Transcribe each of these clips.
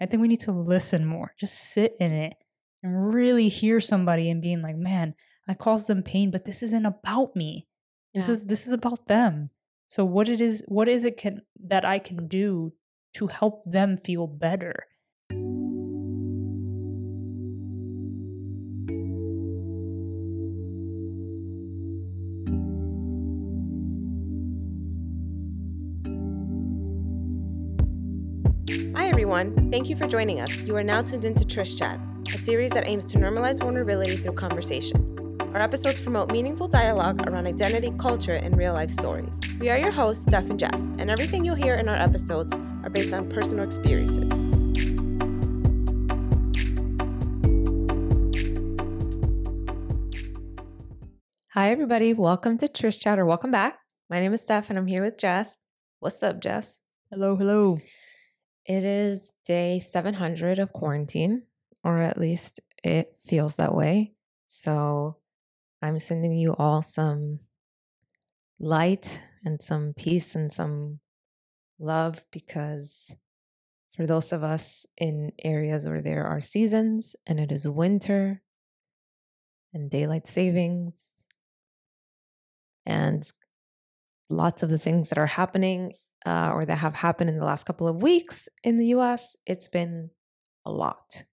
I think we need to listen more. Just sit in it and really hear somebody and being like, man, I caused them pain, but this isn't about me. This Yeah. is this is about them. So what it is what is it can that I can do to help them feel better? Everyone. Thank you for joining us. You are now tuned into Trish Chat, a series that aims to normalize vulnerability through conversation. Our episodes promote meaningful dialogue around identity, culture, and real life stories. We are your hosts, Steph and Jess, and everything you'll hear in our episodes are based on personal experiences. Hi, everybody. Welcome to Trish Chat, or welcome back. My name is Steph, and I'm here with Jess. What's up, Jess? Hello, hello. It is day 700 of quarantine, or at least it feels that way. So I'm sending you all some light and some peace and some love because for those of us in areas where there are seasons and it is winter and daylight savings and lots of the things that are happening uh, or that have happened in the last couple of weeks in the US, it's been a lot.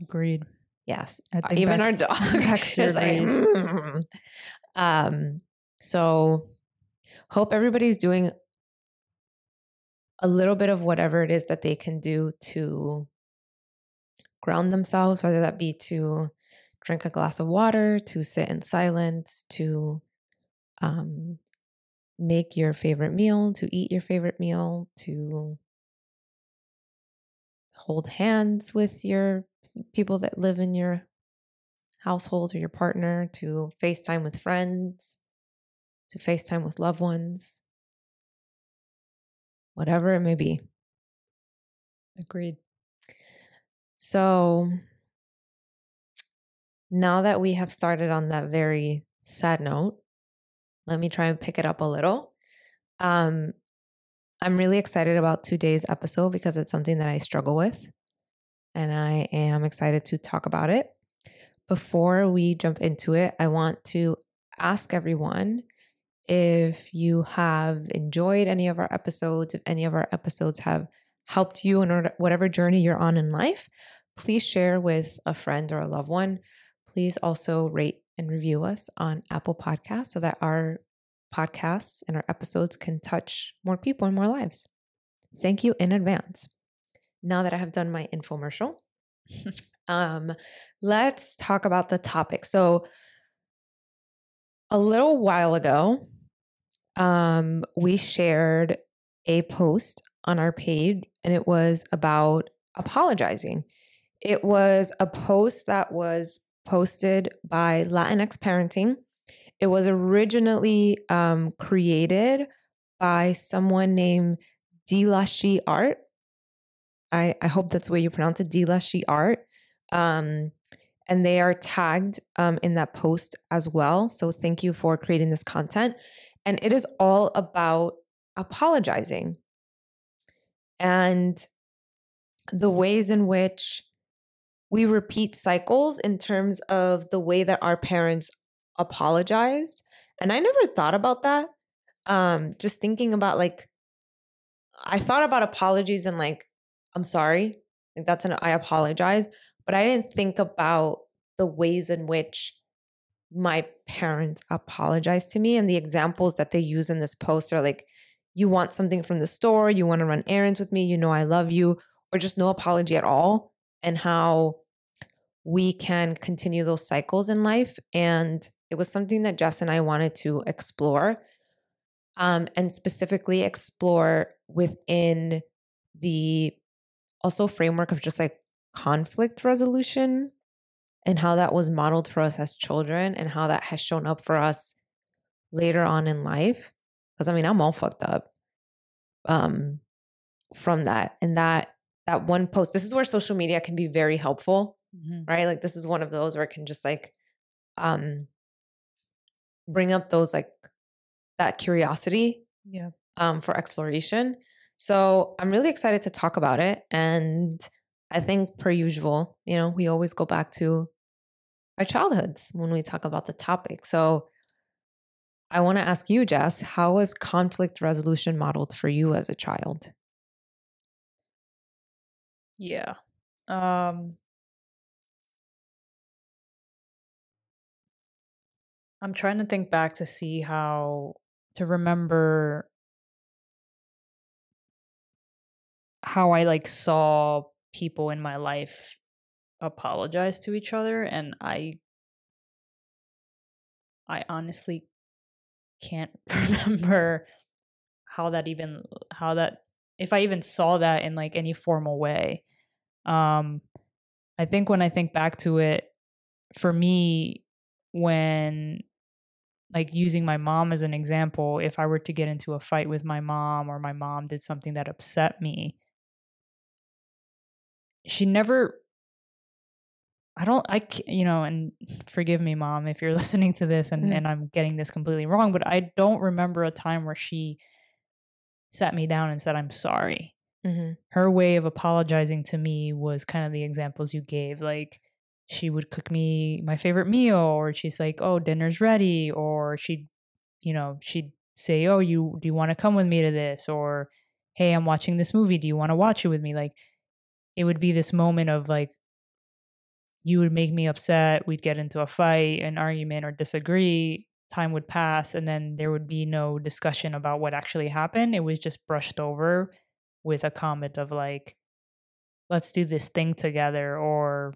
Agreed. Yes. Uh, Even our dog is like. "Mm." um, so hope everybody's doing a little bit of whatever it is that they can do to ground themselves, whether that be to drink a glass of water, to sit in silence, to um, make your favorite meal, to eat your favorite meal, to hold hands with your people that live in your household or your partner, to FaceTime with friends, to FaceTime with loved ones, whatever it may be. Agreed. So now that we have started on that very sad note, let me try and pick it up a little. Um, I'm really excited about today's episode because it's something that I struggle with, and I am excited to talk about it. Before we jump into it, I want to ask everyone if you have enjoyed any of our episodes, if any of our episodes have helped you in whatever journey you're on in life, please share with a friend or a loved one. Please also rate and review us on Apple Podcasts so that our podcasts and our episodes can touch more people and more lives. Thank you in advance. Now that I have done my infomercial, um, let's talk about the topic. So, a little while ago, um, we shared a post on our page, and it was about apologizing. It was a post that was posted by Latinx Parenting. It was originally um, created by someone named Dilashi Art. I, I hope that's the way you pronounce it, Dilashi Art. Um, and they are tagged um, in that post as well. So thank you for creating this content. And it is all about apologizing and the ways in which we repeat cycles in terms of the way that our parents apologized. And I never thought about that. Um, just thinking about like, I thought about apologies and like, I'm sorry, like that's an I apologize, but I didn't think about the ways in which my parents apologize to me and the examples that they use in this post are like, you want something from the store, you want to run errands with me, you know I love you, or just no apology at all, and how we can continue those cycles in life. And it was something that Jess and I wanted to explore, um, and specifically explore within the also framework of just like conflict resolution and how that was modeled for us as children and how that has shown up for us later on in life because i mean i'm all fucked up um from that and that that one post this is where social media can be very helpful Mhm. right like this is one of those where it can just like um bring up those like that curiosity Yeah. um for exploration so i'm really excited to talk about it and I think, per usual, you know, we always go back to our childhoods when we talk about the topic. So I want to ask you, Jess, how was conflict resolution modeled for you as a child? Yeah. Um I'm trying to think back to see how to remember how I like saw people in my life apologize to each other and I I honestly can't remember how that even how that if I even saw that in like any formal way. Um I think when I think back to it for me when like using my mom as an example, if I were to get into a fight with my mom or my mom did something that upset me, she never I don't I you know and forgive me mom if you're listening to this and mm. and I'm getting this completely wrong but I don't remember a time where she sat me down and said I'm sorry. Mm-hmm. Her way of apologizing to me was kind of the examples you gave like she would cook me my favorite meal or she's like oh dinner's ready or she'd you know she'd say oh you do you want to come with me to this? or hey i'm watching this movie do you want to watch it with me? Like it would be this moment of like you would make me upset we'd get into a fight an argument or disagree time would pass and then there would be no discussion about what actually happened. It was just brushed over with a comment of like let's do this thing together or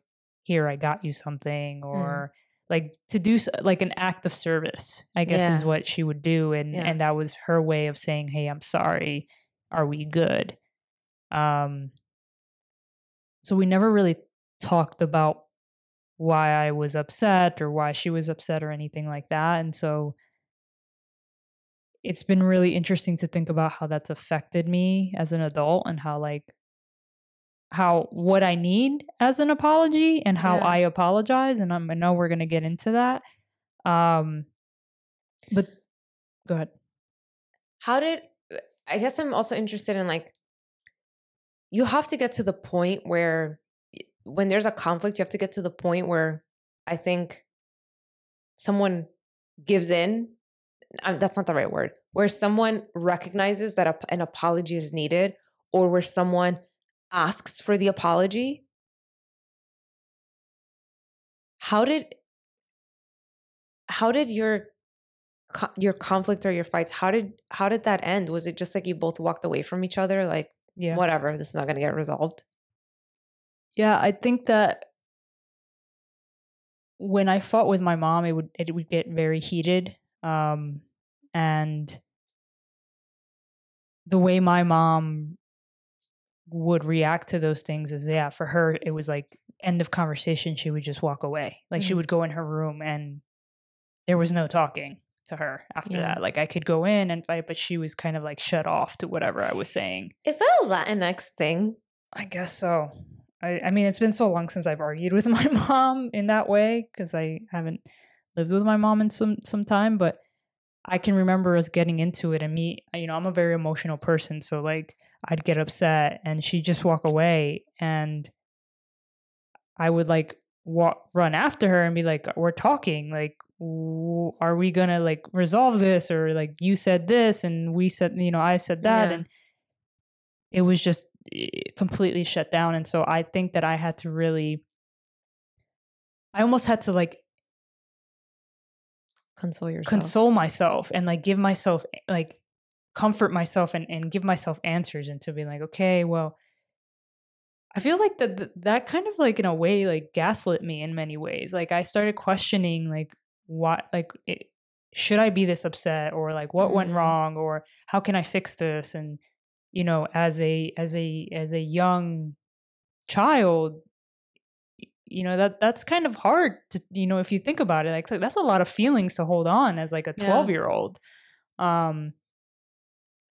here i got you something mm. or mm. like to do like an act of service i guess yeah. is what she would do and yeah. and that was her way of saying hey i'm sorry are we good um so we never really talked about why i was upset or why she was upset or anything like that and so it's been really interesting to think about how that's affected me as an adult and how like how what I need as an apology and how yeah. I apologize, and I'm, I know we're gonna get into that. Um, but go ahead. How did I guess I'm also interested in like you have to get to the point where when there's a conflict, you have to get to the point where I think someone gives in. Um, that's not the right word. Where someone recognizes that a, an apology is needed, or where someone asks for the apology? How did how did your your conflict or your fights how did how did that end? Was it just like you both walked away from each other? Like yeah. whatever this is not going to get resolved. Yeah i think that when i fought with my mom it would it would get very heated um and the way my mom would react to those things is yeah for her it was like end of conversation she would just walk away. Like mm-hmm. she would go in her room and there was no talking to her after yeah. that. Like i could go in and fight but she was kind of like shut off to whatever i was saying. Is that a latinx thing? I guess so. I, I mean it's been so long since i've argued with my mom in that way because i haven't lived with my mom in some some time but i can remember us getting into it and me you know i'm a very emotional person so like I'd get upset and she'd just walk away and I would like walk run after her and be like we're talking like are we going to like resolve this or like you said this and we said you know I said that yeah. and it was just completely shut down and so I think that I had to really I almost had to like console yourself console myself and like give myself eh, like comfort myself and, and give myself answers and to be like, okay, well, I feel like that that kind of like in a way like gaslit me in many ways. Like I started questioning like what like it, should I be this upset? Or like what mm-hmm. went wrong? Or how can I fix this? And you know as a as a as a young child you know that that's kind of hard to you know if you think about it like that's a lot of feelings to hold on as like a 12 year old um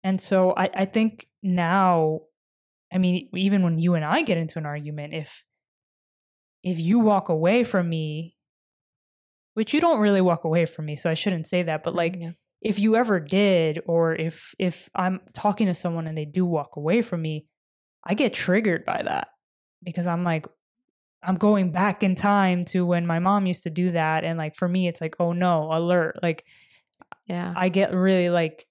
and so I, I think now, I mean, even when you and I get into an argument, if if you walk away from me, which you don't really walk away from me, so I shouldn't say that, but mm-hmm, like yeah. if you ever did, or if if I'm talking to someone and they do walk away from me, I get triggered by that. because I'm like, I'm going back in time to when my mom used to do that. And like for me, it's like, oh no, alert. Like, yeah. I get really like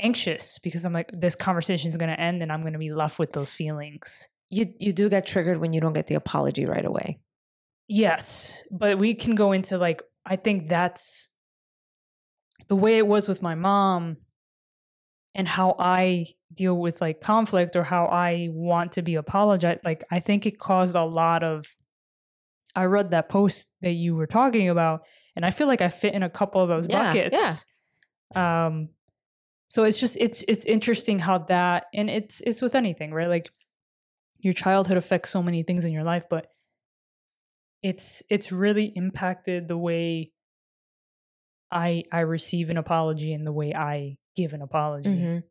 anxious because I'm like, this conversation is going to end and I'm going to be left with those feelings. You you do get triggered when you don't get the apology right away. Yes, but we can go into like I think that's the way it was with my mom and how I deal with like conflict or how I want to be apologized. Like I think it caused a lot of I read that post that you were talking about and I feel like I fit in a couple of those Yeah, buckets. yeah. Um so it's just it's it's interesting how that and it's it's with anything, right? Like your childhood affects so many things in your life, but it's it's really impacted the way I I receive an apology and the way I give an apology. Mhm.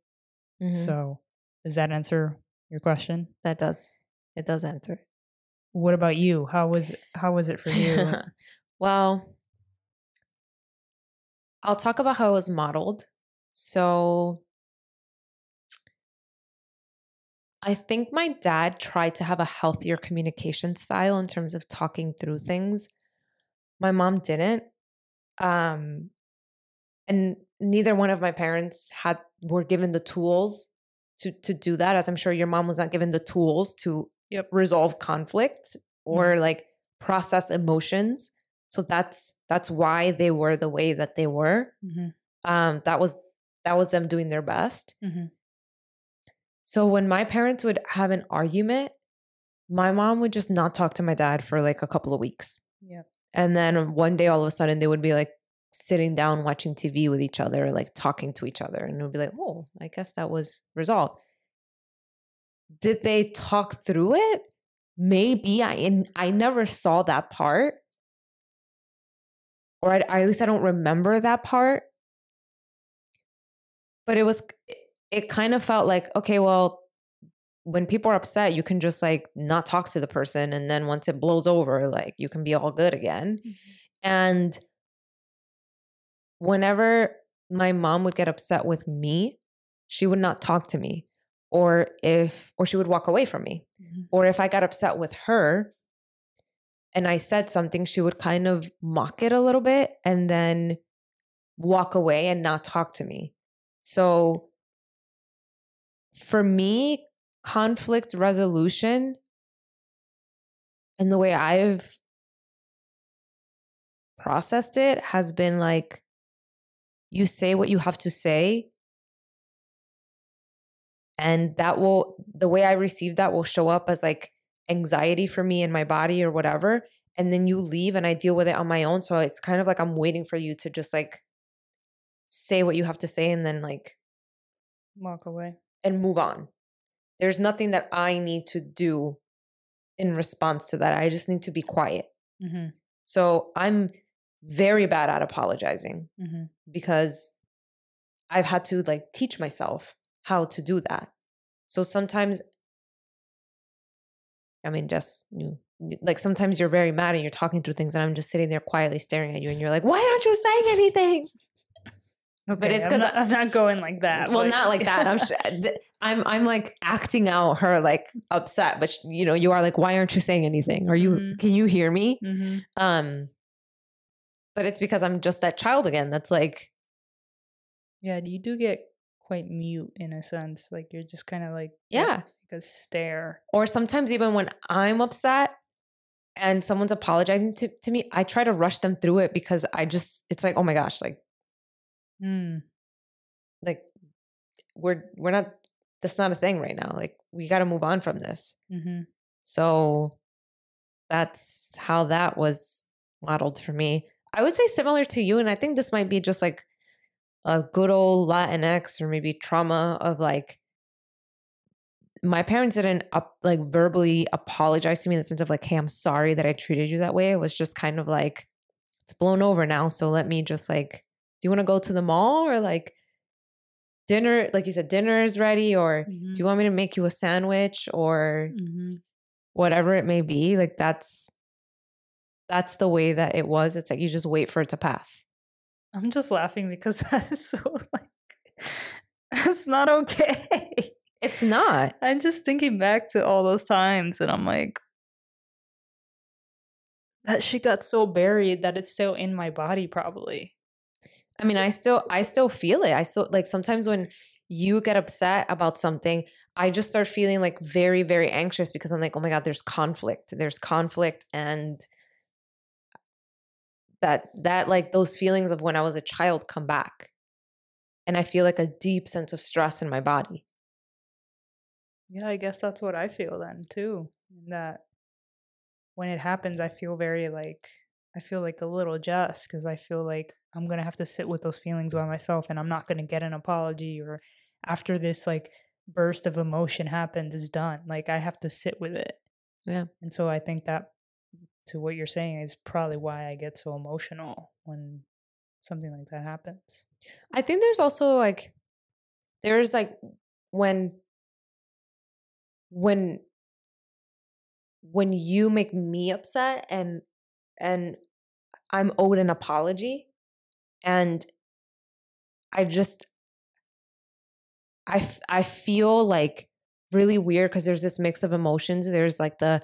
Mhm. So does that answer your question? that does it does answer. What about you? How was how was it for you? well, I'll talk about how it was modeled. So I think my dad tried to have a healthier communication style in terms of talking through things. My mom didn't. Um and neither one of my parents had were given the tools to to do that as I'm sure your mom was not given the tools to Yep. resolve conflict or like process emotions. So that's that's why they were the way that they were. Mhm, Um that was that was them doing their best. mhm, So when my parents would have an argument, my mom would just not talk to my dad for like a couple of weeks. Yep. And then one day all of a sudden they would be like sitting down watching TV with each other, like talking to each other. And it would be like, oh, I guess that was resolved. Did they talk through it? Maybe. I and I never saw that part. Or I, at least I don't remember that part. But it was it kind of felt like, okay, well, when people are upset, you can just like not talk to the person. And then once it blows over, like you can be all good again. And whenever my mom would get upset with me, she would not talk to me. Or if, or she would walk away from me. mhm. Or if I got upset with her and I said something, she would kind of mock it a little bit and then walk away and not talk to me. So for me, conflict resolution and the way I've processed it has been like you say what you have to say and that will the way i receive that will show up as like anxiety for me in my body or whatever and then you leave and i deal with it on my own so it's kind of like i'm waiting for you to just like say what you have to say and then like Walk away. and move on there's nothing that i need to do in response to that i just need to be quiet hmm so i'm very bad at apologizing hmm because I've had to like teach myself how to do that. So sometimes, I mean, just you, like sometimes you're very mad and you're talking through things, and I'm just sitting there quietly staring at you, and you're like, "Why aren't you saying anything?" Okay, it's I'm 'cause not, I- I'm not going like that. well, but- not like that. I'm, sh- I'm, I'm like acting out her like upset, but sh- you know, you are like, "Why aren't you saying anything? Are you? Mhm. Can you hear me?" Mhm. Um, but it's because I'm just that child again. That's like, Yeah, you do get quite mute in a sense. Like you're just kind of like Yeah. like a stare. or sometimes even when I'm upset and someone's apologizing to, to me, I try to rush them through it because I just it's like, oh my gosh, like Mm. like we're we're not that's not a thing right now. Like we got to move on from this. hmm So that's how that was modeled for me. I would say similar to you, and I think this might be just like a good old Latinx or maybe trauma of like my parents didn't up, like verbally apologize to me in the sense of like, hey, I'm sorry that I treated you that way. It was just kind of like it's blown over now. So let me just like, do you want to go to the mall or like dinner? Like you said, dinner is ready, or Mhm. do you want me to make you a sandwich or Mhm. whatever it may be like that's that's the way that it was it's like you just wait for it to pass I'm just laughing because that's so like that's not okay. It's not. I'm just thinking back to all those times and I'm like, that shit got so buried that it's still in my body, probably. I mean, I still I still feel it. I still like sometimes when you get upset about something, I just start feeling like very, very anxious because I'm like, oh my God, there's conflict. There's conflict and that that like those feelings of when I was a child come back. And I feel like a deep sense of stress in my body. Yeah, I guess that's what I feel then too. That when it happens, I feel very like I feel like a little just because I feel like I'm gonna have to sit with those feelings by myself, and I'm not gonna get an apology or after this like burst of emotion happens, it's done. Like I have to sit with it. Yeah. And so I think that to what you're saying is probably why I get so emotional when something like that happens. I think there's also like there's like when when when you make me upset and and I'm owed an apology and I just I f- I feel like really weird because there's this mix of emotions. There's like the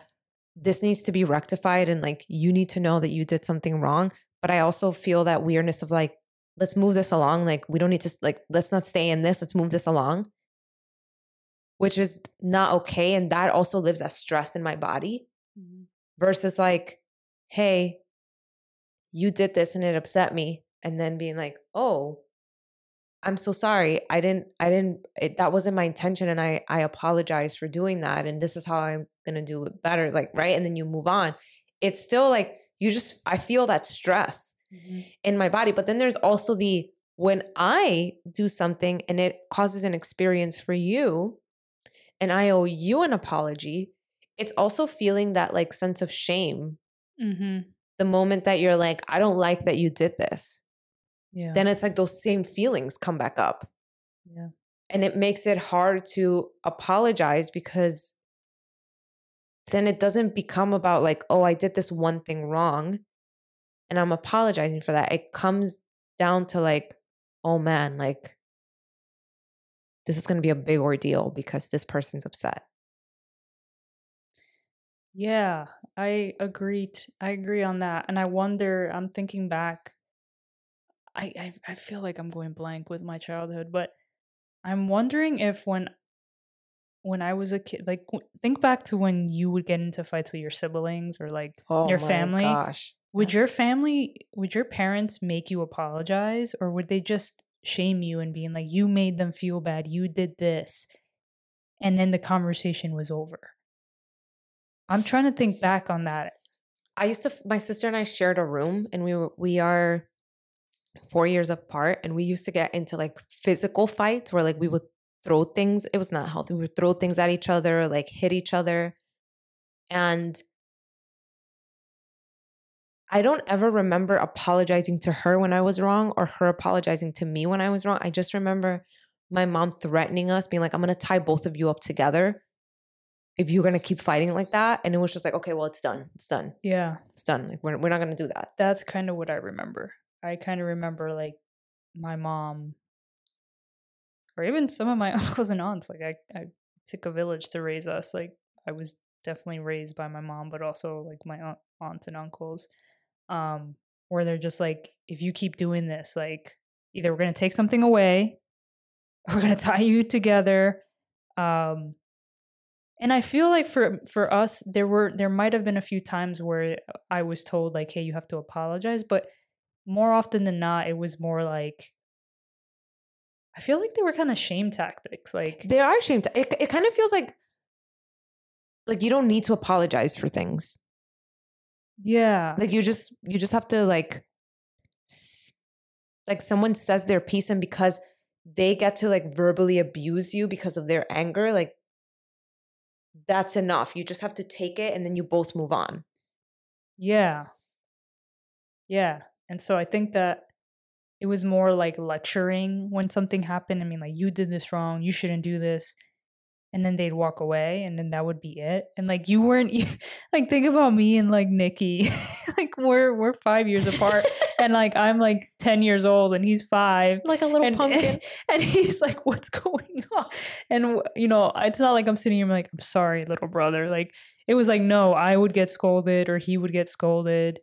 this needs to be rectified and like you need to know that you did something wrong, but I also feel that weirdness of like let's move this along. Like we don't need to like let's not stay in this. Let's move this along. Which is not okay and that also lives as stress in my body mm-hmm. versus like hey, you did this and it upset me and then being like, "Oh, I'm so sorry. I didn't I didn't it, that wasn't my intention and I I apologize for doing that and this is how I'm going to do it better." Like, right? And then you move on. It's still like you just I feel that stress mm-hmm. in my body, but then there's also the when I do something and it causes an experience for you and I owe you an apology, it's also feeling that like sense of shame. Mm-hmm. The moment that you're like, I don't like that you did this yeah. then it's like those same feelings come back up. Yeah. And it makes it hard to apologize because then it doesn't become about like, oh, I did this one thing wrong and I'm apologizing for that. It comes down to like, oh man, like this is going to be a big ordeal because this person's upset. Yeah, I agree. T- I agree on that. And I wonder, I'm thinking back I, I I feel like I'm going blank with my childhood, but I'm wondering if when when I was a kid, like think back to when you would get into fights with your siblings or like oh your family. Gosh. Would your family, would your parents make you apologize, or would they just shame you and being like, "You made them feel bad. You did this," and then the conversation was over? I'm trying to think back on that. I used to. My sister and I shared a room, and we were we are four years apart and we used to get into like physical fights where like we would throw things it was not healthy we would throw things at each other like hit each other and i don't ever remember apologizing to her when i was wrong or her apologizing to me when i was wrong i just remember my mom threatening us being like i'm going to tie both of you up together if you're to keep fighting like that and it was just like okay well it's done it's done yeah it's done like we're, we're not to do that that's kind of what i remember I kind of remember like my mom or even some of my uncles and aunts. Like I, I took a village to raise us. Like I was definitely raised by my mom, but also like my aunt, aunts and uncles. Um, where they're just like, if you keep doing this, like either we're gonna take something away, or we're gonna tie you together. Um, and I feel like for for us, there were there might have been a few times where I was told like, hey, you have to apologize, but more often than not, it was more like I feel like they were kind of shame tactics. Like they are shame. Ta- it it kind of feels like like you don't need to apologize for things. Yeah, like you just you just have to like like someone says their piece and because they get to like verbally abuse you because of their anger like that's enough you just have to take it and then you both move on yeah yeah and so I think that it was more like lecturing when something happened. I mean, like, you did this wrong. You shouldn't do this. And then they'd walk away and then that would be it. And like you weren't like think about me and like nikki. Like we're we're five years apart and like i'm like 10 years old and he's five like a little and, pumpkin. and, and he's like what's going on? And you know it's not like i'm sitting here I'm like i'm sorry little brother. Like it was like no i would get scolded or he would get scolded.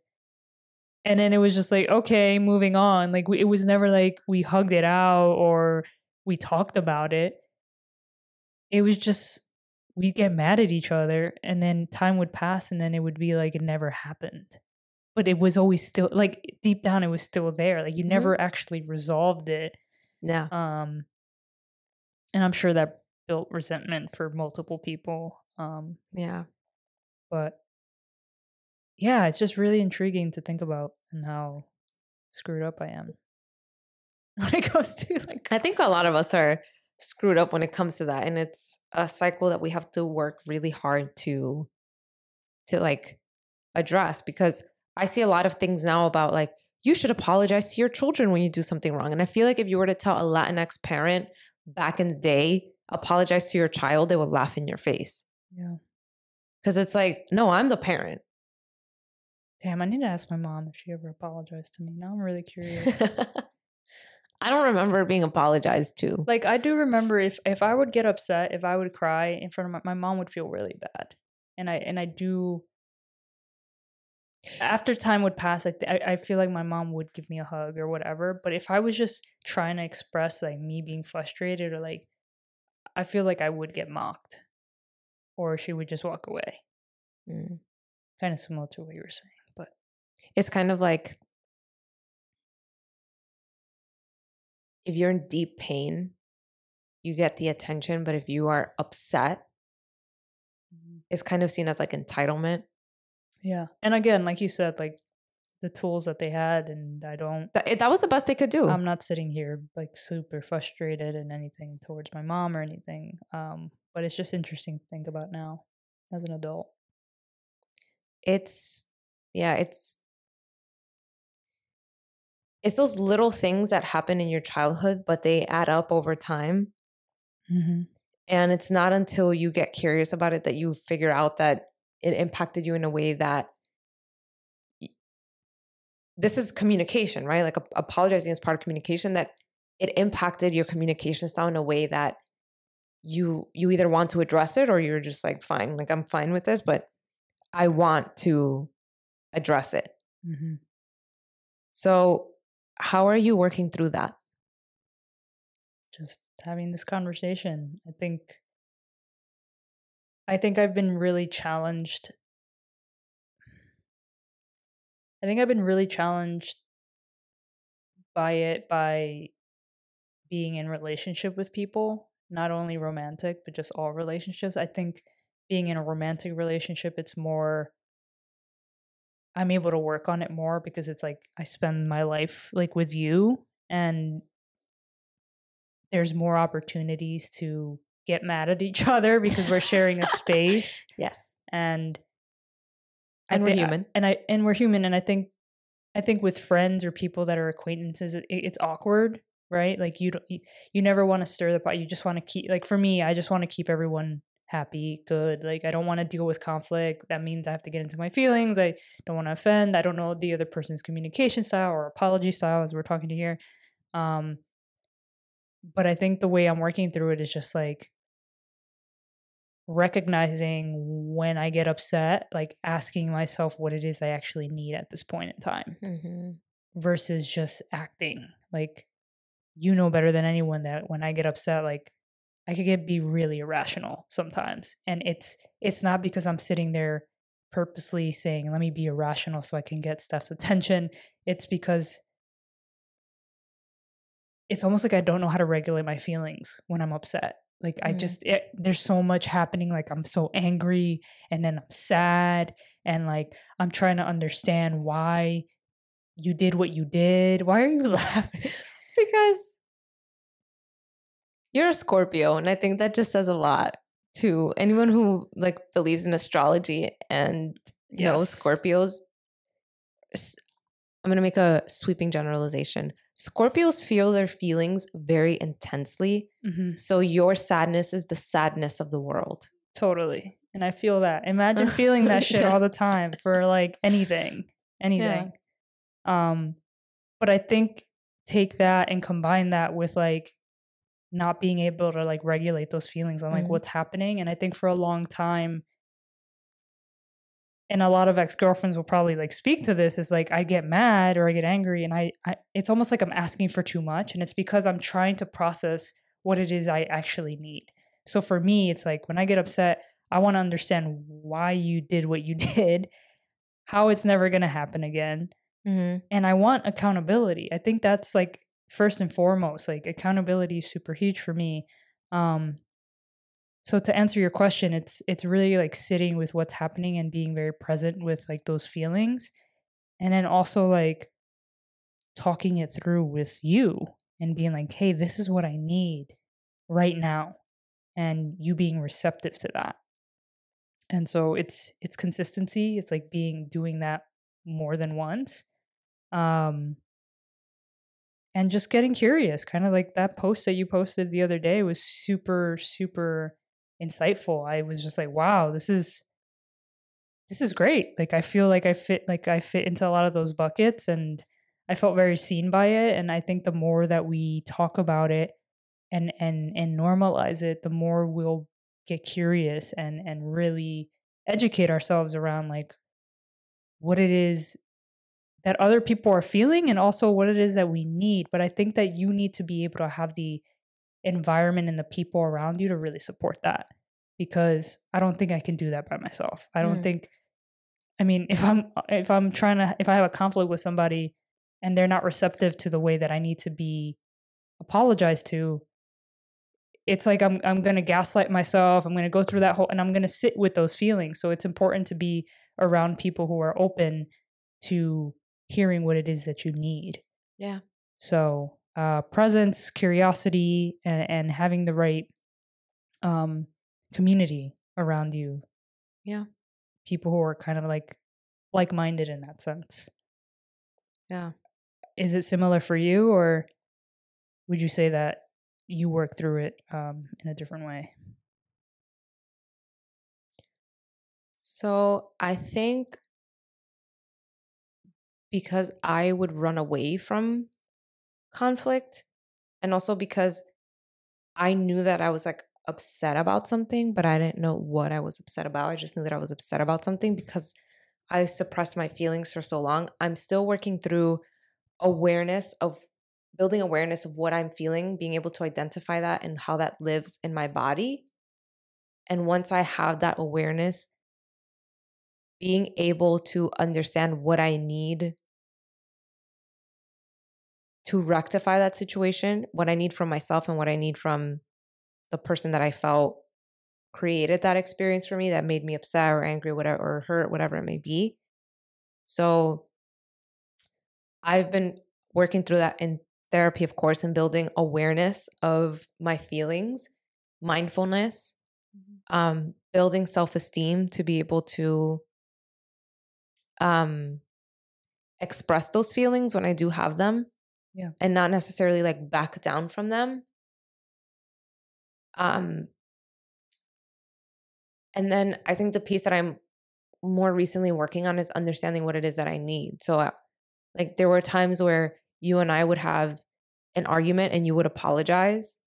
And then it was just like okay moving on. Like we, it was never like we hugged it out or we talked about it it was just we'd get mad at each other and then time would pass and then it would be like it never happened. But it was always still like deep down it was still there like you Mhm. never actually resolved it yeah. um and i'm sure that built resentment for multiple people um yeah. but yeah it's just really intriguing to think about and how screwed up i am. When it comes to like I think a lot of us are screwed up when it comes to that and it's a cycle that we have to work really hard to to like address because I see a lot of things now about like you should apologize to your children when you do something wrong and I feel like if you were to tell a Latinx parent back in the day apologize to your child they would laugh in your face. Yeah. Because it's like no I'm the parent. Damn i need to ask my mom if she ever apologized to me now i'm really curious I don't remember being apologized to. Like i do remember if if i would get upset if i would cry in front of my, my mom would feel really bad. And i and i do after time would pass like I, I feel like my mom would give me a hug or whatever but if i was just trying to express like me being frustrated or like i feel like i would get mocked. Or she would just walk away. Mm. kind of similar to what you were saying but it's kind of like if you're in deep pain, you get the attention, but if you are upset, it's kind of seen as like entitlement. yeah and again like you said like the tools that they had and i don't That, that was the best they could do. I'm not sitting here like super frustrated and anything towards my mom or anything. Um, but it's just interesting to think about now as an adult. it's yeah, it's it's those little things that happen in your childhood, but they add up over time. Mm-hmm. And it's not until you get curious about it that you figure out that it impacted you in a way that this is communication, right? Like ap- apologizing is part of communication that it impacted your communication style in a way that you you either want to address it or you're just like fine, like I'm fine with this, but I want to address it. Mm-hmm. So, how are you working through that? Just having this conversation. I think. I think I've been really challenged. I think I've been really challenged by it by being in relationship with people, not only romantic, but just all relationships. I think being in a romantic relationship, it's more I'm able to work on it more because it's like I spend my life like with you and there's more opportunities to get mad at each other because we're sharing a space Yes. and I And we're thi- I- human. and I and we're human and I think I think with friends or people that are acquaintances it, it's awkward right like you don't you, you never want to stir the pot you just want to keep like for me I just want to keep everyone happy good like I don't want to deal with conflict that means I have to get into my feelings I don't want to offend I don't know the other person's communication style or apology style as we're talking to here um but I think the way I'm working through it is just like recognizing when I get upset, like asking myself what it is I actually need at this point in time Mm-hmm. versus just acting. Like you know better than anyone that when I get upset, like I could get be really irrational sometimes. And it's it's not because I'm sitting there purposely saying, let me be irrational so I can get Steph's attention. It's because it's almost like I don't know how to regulate my feelings when I'm upset. Like I Mm. just it, there's so much happening. Like I'm so angry, and then I'm sad, and like I'm trying to understand why you did what you did. Why are you laughing? Because you're a Scorpio, and I think that just says a lot to anyone who like believes in astrology and knows Yes. Scorpios. I'm going to make a sweeping generalization. Scorpios feel their feelings very intensely. Mhm. So your sadness is the sadness of the world. Totally. And I feel that. Imagine feeling that shit Yeah. all the time for like anything, anything. Um, but I think take that and combine that with like not being able to like regulate those feelings on like Mhm. what's happening. And I think for a long time, and a lot of ex-girlfriends will probably like speak to this is like I get mad or I get angry and I, I it's almost like I'm asking for too much and it's because I'm trying to process what it is I actually need. So for me it's like when I get upset I want to understand why you did what you did, how it's never going to happen again, Mm-hmm. and I want accountability. I think that's like first and foremost, like accountability is super huge for me. Um so to answer your question, it's it's really like sitting with what's happening and being very present with like those feelings and then also like talking it through with you and being like, "Hey, this is what I need right now." And you being receptive to that. And so it's it's consistency. It's like being doing that more than once um and just getting curious kind of like that post that you posted the other day was super super insightful. I was just like wow this is this is great. Like i feel like i fit like i fit into a lot of those buckets and i felt very seen by it and i think the more that we talk about it and and and normalize it the more we'll get curious and and really educate ourselves around like what it is that other people are feeling and also what it is that we need. But I think that you need to be able to have the environment and the people around you to really support that because I don't think I can do that by myself. I don't Mm. think I mean if I'm if I'm trying to if I have a conflict with somebody and they're not receptive to the way that I need to be apologized to it's like I'm I'm going to gaslight myself. I'm going to go through that whole and I'm going to sit with those feelings. So it's important to be around people who are open to hearing what it is that you need. Yeah. So uh, presence, curiosity, and, and having the right um, community around you. Yeah. People who are kind of like like minded in that sense. Yeah. Is it similar for you, or would you say that you work through it um, in a different way? So I think because I would run away from conflict and also because I knew that I was like upset about something, but I didn't know what I was upset about. I just knew that I was upset about something because I suppressed my feelings for so long. I'm still working through awareness of building awareness of what I'm feeling, being able to identify that and how that lives in my body. And once I have that awareness, being able to understand what I need to rectify that situation, what I need from myself and what I need from the person that I felt created that experience for me that made me upset or angry, whatever, or hurt, whatever it may be. So I've been working through that in therapy, of course, and building awareness of my feelings, mindfulness, um, building self esteem to be able to um, express those feelings when I do have them. Yeah. And not necessarily like back down from them. Um, and then I think the piece that I'm more recently working on is understanding what it is that I need. So, uh, like, there were times where you and I would have an argument and you would apologize.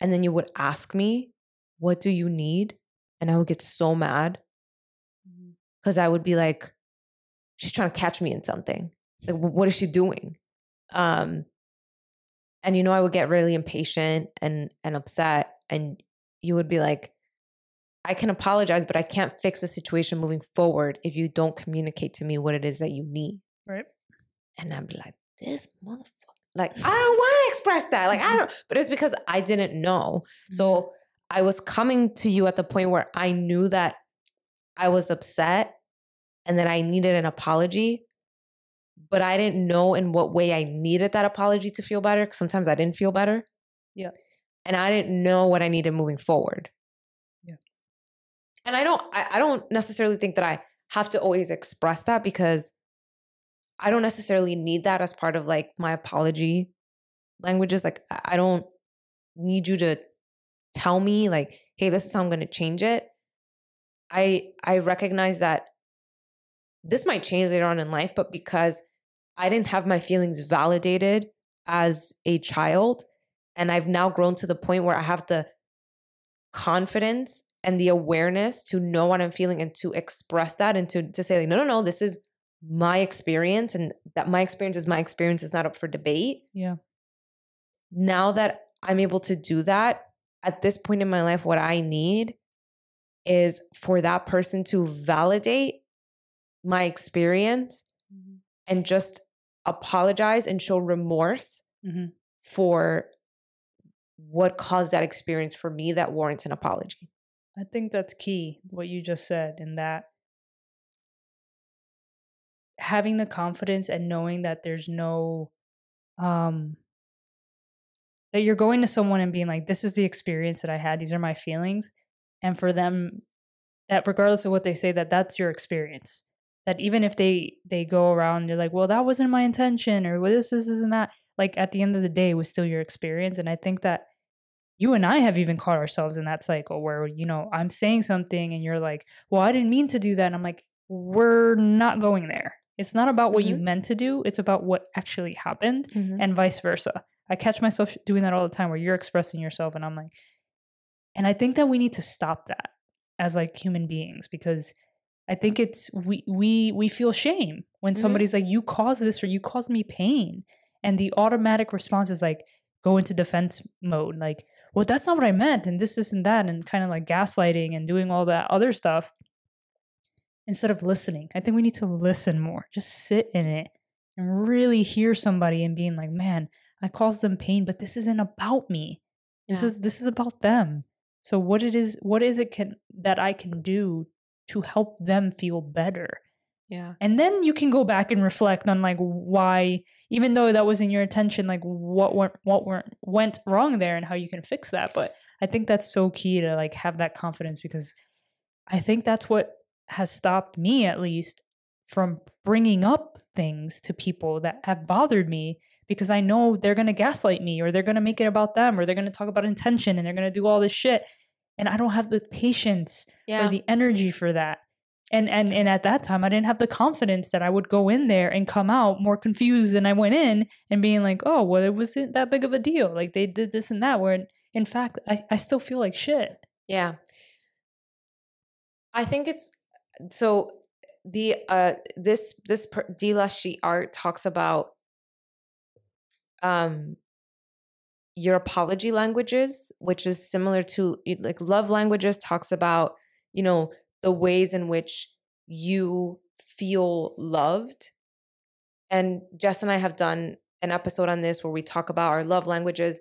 And then you would ask me, What do you need? And I would get so mad because I would be like, She's trying to catch me in something. Like, what is she doing? Um, and you know, I would get really impatient and and upset, and you would be like, I can apologize, but I can't fix the situation moving forward if you don't communicate to me what it is that you need. Right. And I'd be like, this motherfucker. Like, I don't want to express that. Like, I don't, but it's because I didn't know. So I was coming to you at the point where I knew that I was upset and that I needed an apology, but I didn't know in what way I needed that apology to feel better. 'cause sometimes I didn't feel better. Yeah. And I didn't know what I needed moving forward. Yeah. And I don't, I, I don't necessarily think that I have to always express that because I don't necessarily need that as part of like my apology languages. Like, I don't need you to tell me, like, hey, this is how I'm going to change it. I I recognize that this might change later on in life, but because I didn't have my feelings validated as a child, and I've now grown to the point where I have the confidence and the awareness to know what I'm feeling and to express that and to, to say, like, no, no, no, this is my experience and that my experience is my experience It's not up for debate. Yeah. Now that I'm able to do that at this point in my life, what I need is for that person to validate my experience mm-hmm. and just apologize and show remorse mm-hmm. for what caused that experience for me that warrants an apology. I think that's key, what you just said, in that having the confidence and knowing that there's no um that you're going to someone and being like this is the experience that i had these are my feelings and for them that regardless of what they say that that's your experience that even if they they go around they're like well that wasn't my intention or well, this this isn't that like at the end of the day it was still your experience and i think that you and i have even caught ourselves in that cycle where you know i'm saying something and you're like well i didn't mean to do that and i'm like we're not going there it's not about what mm-hmm. you meant to do it's about what actually happened mm-hmm. and vice versa i catch myself doing that all the time where you're expressing yourself and i'm like and i think that we need to stop that as like human beings because I think it's we we we feel shame when mm-hmm. somebody's like you caused this or you caused me pain and the automatic response is like go into defense mode like well that's not what I meant and this this and that and kind of like gaslighting and doing all that other stuff instead of listening. I think we need to listen more. Just sit in it and really hear somebody and being like, "Man, I caused them pain, but this isn't about me. This yeah. is this is about them." So what it is what is it can that I can do to help them feel better? Yeah. And then you can go back and reflect on like why even though that wasn't your intention like what went what went went wrong there and how you can fix that. But I think that's so key to like have that confidence because I think that's what has stopped me at least from bringing up things to people that have bothered me because I know they're going to gaslight me or they're going to make it about them or they're going to talk about intention and they're going to do all this shit and I don't have the patience yeah. or the energy for that. And and and at that time I didn't have the confidence that I would go in there and come out more confused than I went in and being like, "Oh, well it wasn't that big of a deal. Like they did this and that." Where in fact, I I still feel like shit. Yeah. I think it's so the uh this this per, Dila She Art talks about um your apology languages, which is similar to like love languages talks about, you know, the ways in which you feel loved. And Jess and I have done an episode on this where we talk about our love languages.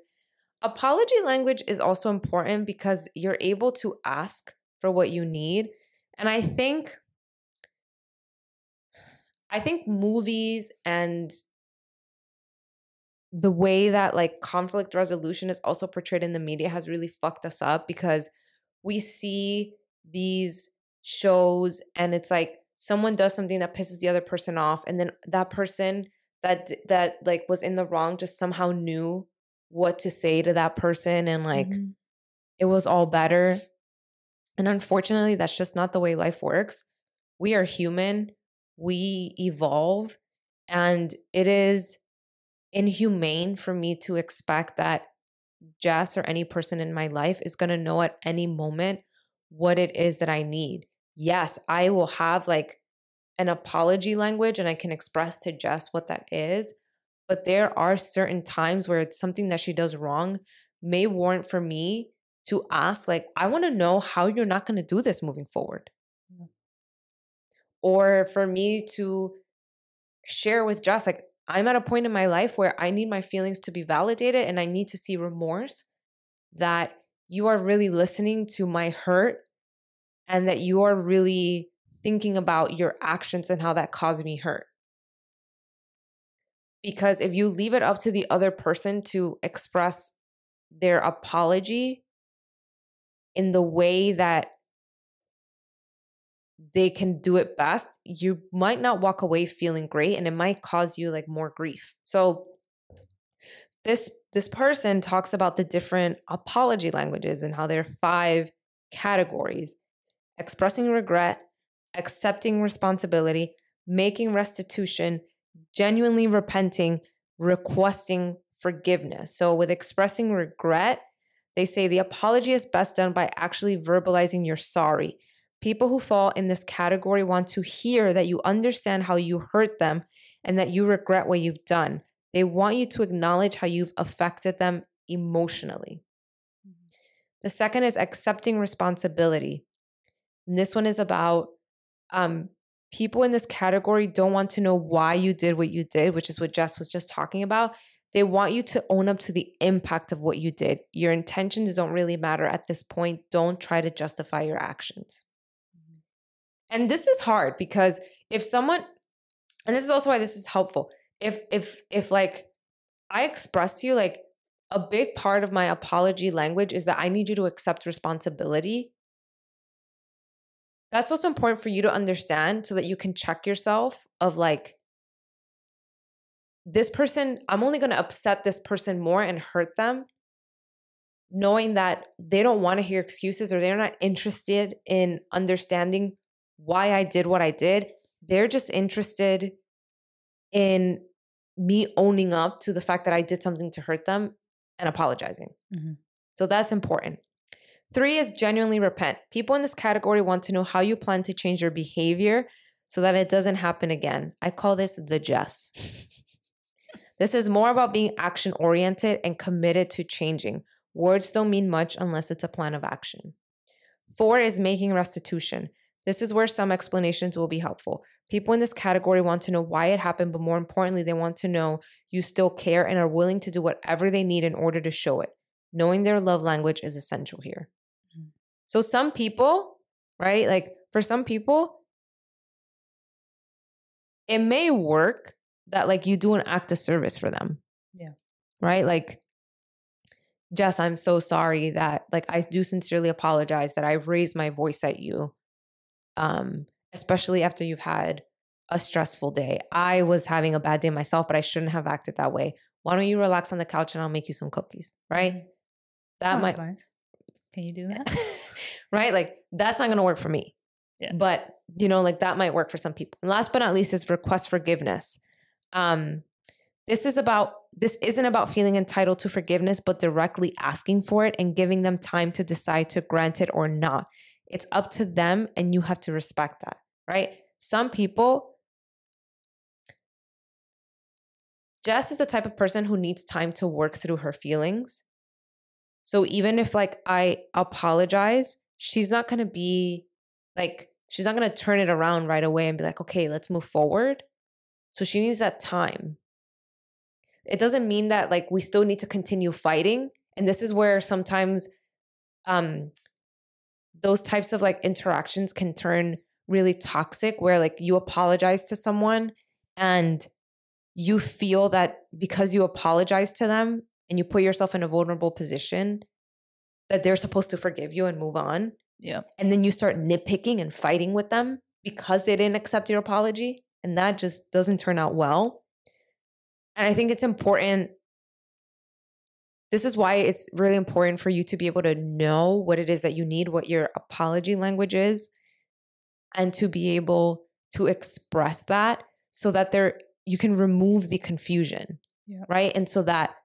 Apology language is also important because you're able to ask for what you need. And I think I think movies and the way that like conflict resolution is also portrayed in the media has really fucked us up because we see these shows and it's like someone does something that pisses the other person off and then that person that that like was in the wrong just somehow knew what to say to that person and like mm-hmm. it was all better. And unfortunately that's just not the way life works. We are human. We evolve and it is inhumane for me to expect that Jess or any person in my life is going to know at any moment what it is that I need. Yes, I will have like an apology language and I can express to Jess what that is. But there are certain times where it's something that she does wrong may warrant for me to ask, like, I want to know how you're not going to do this moving forward. Yeah. Or for me to share with Jess, like, I'm at a point in my life where I need my feelings to be validated and I need to see remorse that you are really listening to my hurt and that you are really thinking about your actions and how that caused me hurt. Because if you leave it up to the other person to express their apology in the way that they can do it best, you might not walk away feeling great and it might cause you like more grief. So this this person talks about the different apology languages and how there are five categories. Expressing regret, accepting responsibility, making restitution, genuinely repenting, requesting forgiveness. So with expressing regret, they say the apology is best done by actually verbalizing you're sorry. People who fall in this category want to hear that you understand how you hurt them and that you regret what you've done. They want you to acknowledge how you've affected them emotionally. Mm-hmm. The second is accepting responsibility. And this one is about um, people in this category don't want to know why you did what you did, which is what Jess was just talking about. They want you to own up to the impact of what you did. Your intentions don't really matter at this point. Don't try to justify your actions. And this is hard because if someone, and this is also why this is helpful. If, if, if like I express to you, like a big part of my apology language is that I need you to accept responsibility. That's also important for you to understand so that you can check yourself of like, this person, I'm only going to upset this person more and hurt them, knowing that they don't want to hear excuses or they're not interested in understanding why I did what I did. They're just interested in me owning up to the fact that I did something to hurt them and apologizing. Mm-hmm. So that's important. Three is genuinely repent. People in this category want to know how you plan to change your behavior so that it doesn't happen again. I call this the Jess. This is more about being action oriented and committed to changing. Words don't mean much unless it's a plan of action. Four is making restitution. This is where some explanations will be helpful. People in this category want to know why it happened, but more importantly, they want to know you still care and are willing to do whatever they need in order to show it. Knowing their love language is essential here. Mm-hmm. So, some people, right? Like for some people, it may work that like you do an act of service for them. Yeah. Right? Like Jess, I'm so sorry that like I do sincerely apologize that I've raised my voice at you. Um especially after you've had a stressful day. I was having a bad day myself, but I shouldn't have acted that way. Why don't you relax on the couch and I'll make you some cookies, right? Mm-hmm. That might nice. Can you do that? right? Like that's not going to work for me. Yeah. But, you know, like that might work for some people. And last but not least is request forgiveness. Um, this is about this isn't about feeling entitled to forgiveness, but directly asking for it and giving them time to decide to grant it or not. It's up to them, and you have to respect that, right? Some people, Jess is the type of person who needs time to work through her feelings. So even if like I apologize, she's not going to be like, she's not going to turn it around right away and be like, okay, let's move forward. So she needs that time. It doesn't mean that like we still need to continue fighting. And this is where sometimes um those types of like interactions can turn really toxic where like you apologize to someone and you feel that because you apologize to them and you put yourself in a vulnerable position that they're supposed to forgive you and move on. Yeah. And then you start nitpicking and fighting with them because they didn't accept your apology and that just doesn't turn out well. And I think it's important. This is why it's really important for you to be able to know what it is that you need, what your apology language is, and to be able to express that so that there you can remove the confusion. Yeah. Right. And so that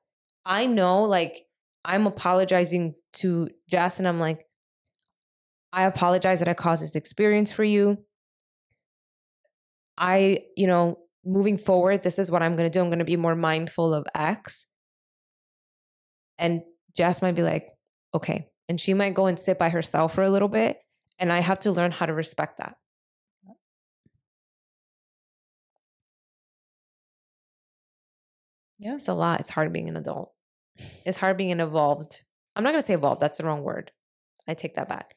I know like I'm apologizing to Jess and I'm like, I apologize that I caused this experience for you. I, you know, moving forward, this is what I'm going to do. I'm going to be more mindful of X. And Jess might be like, okay. And she might go and sit by herself for a little bit. And I have to learn how to respect that. Yeah. It's a lot. It's hard being an adult. It's hard being an evolved. I'm not going to say evolved. That's the wrong word. I take that back.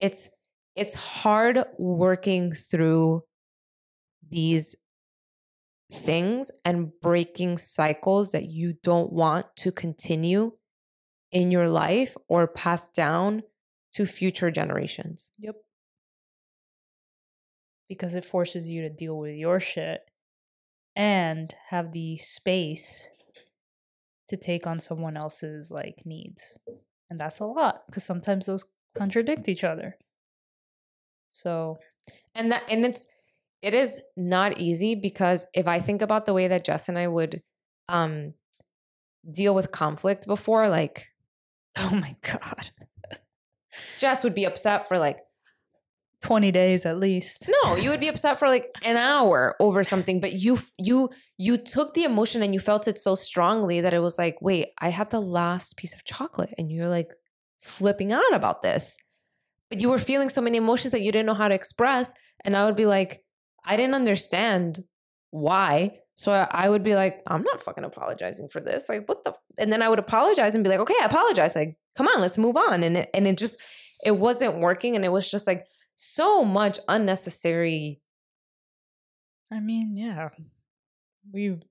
It's it's hard working through these things and breaking cycles that you don't want to continue in your life or pass down to future generations. Yep. because it forces you to deal with your shit and have the space to take on someone else's like needs. And that's a lot because sometimes those contradict each other. So, and that and it's it is not easy because if I think about the way that Jess and I would um deal with conflict before like oh my god. Jess would be upset for like 20 days at least. No, you would be upset for like an hour over something, but you you you took the emotion and you felt it so strongly that it was like, "Wait, I had the last piece of chocolate." And you're like flipping out about this. But you were feeling so many emotions that you didn't know how to express, and I would be like, "I didn't understand why." So I would be like, "I'm not fucking apologizing for this." Like, what the And then I would apologize and be like, "Okay, I apologize." Like, "Come on, let's move on." And it, and it just it wasn't working and it was just like so much unnecessary I mean, yeah. We've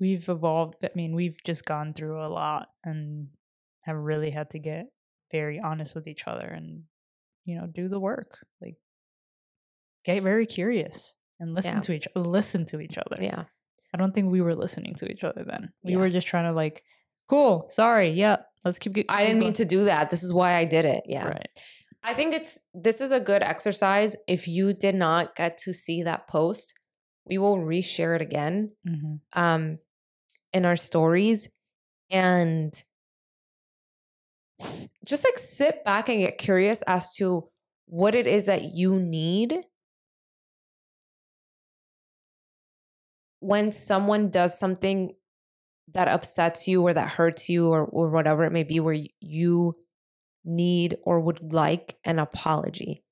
we've evolved. I mean, we've just gone through a lot and have really had to get very honest with each other and you know, do the work. Like get very curious and listen Yeah. to each listen to each other. yeah I don't think we were listening to each other then. We were just trying to like, cool, sorry, yeah, let's keep. I didn't mean to do that. This is why I did it. Yeah. Right. I think it's this is a good exercise. If you did not get to see that post, we will reshare it again hmm um in our stories and just like sit back and get curious as to what it is that you need when someone does something that upsets you or that hurts you or, or whatever it may be where you need or would like an apology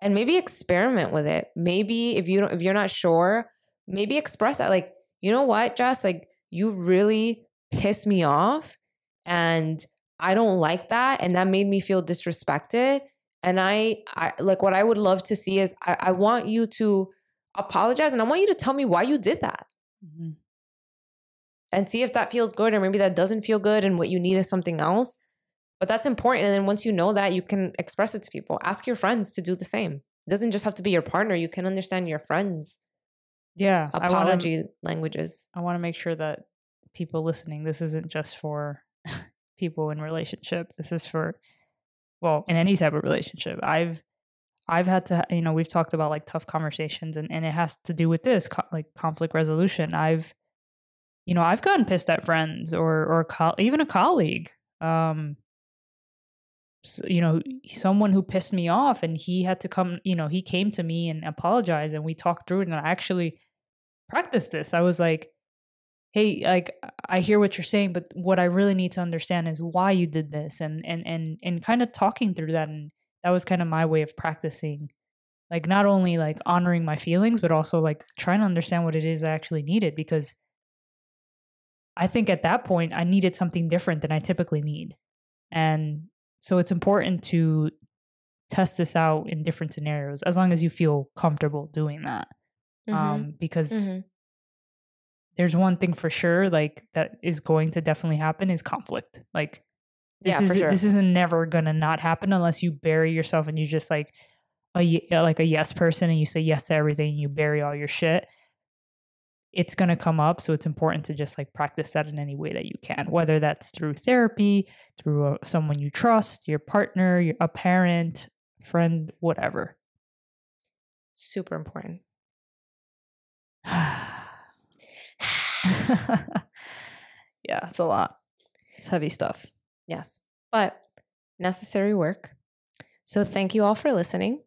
and maybe experiment with it. Maybe if you don't if you're not sure maybe express that like you know what jess? Like you really piss me off and i don't like that and that made me feel disrespected and i i like what i would love to see is i, I want you to apologize and i want you to tell me why you did that hmm and see if that feels good or maybe that doesn't feel good and what you need is something else. But that's important. And then once you know that, you can express it to people. Ask your friends to do the same. It doesn't just have to be your partner. You can understand your friends' Yeah. I wanna- apology languages. I want to make sure that people listening, this isn't just for people in relationship. This is for, well, in any type of relationship. I've, I've had to, you know, we've talked about like tough conversations, and and it has to do with this, co- like conflict resolution. I've, you know, I've gotten pissed at friends or or co- even a colleague. Um, s- you know, someone who pissed me off, and he had to come. You know, he came to me and apologized, and we talked through it, and I actually practiced this. I was like, hey like i hear what you're saying but what i really need to understand is why you did this and and and and kind of talking through that and that was kind of my way of practicing like not only like honoring my feelings but also like trying to understand what it is i actually needed because i think at that point i needed something different than i typically need and so it's important to test this out in different scenarios as long as you feel comfortable doing that Mhm. um because Mhm. there's one thing for sure like that is going to definitely happen is conflict like this Yeah, is for sure. this isn't never gonna not happen unless you bury yourself and you just like a uh, like a yes person and you say yes to everything and you bury all your shit it's gonna come up so it's important to just like practice that in any way that you can whether that's through therapy through a, someone you trust your partner your, a parent friend whatever Super important. yeah it's a lot it's heavy stuff Yes. But necessary work. So thank you all for listening.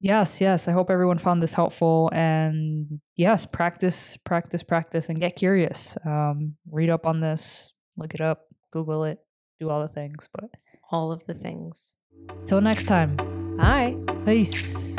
Yes, yes. I hope everyone found this helpful. And yes, practice, practice, practice, and get curious. Um, read up on this, look it up, Google it, do all the things. But All of the things. till next time, Bye. peace.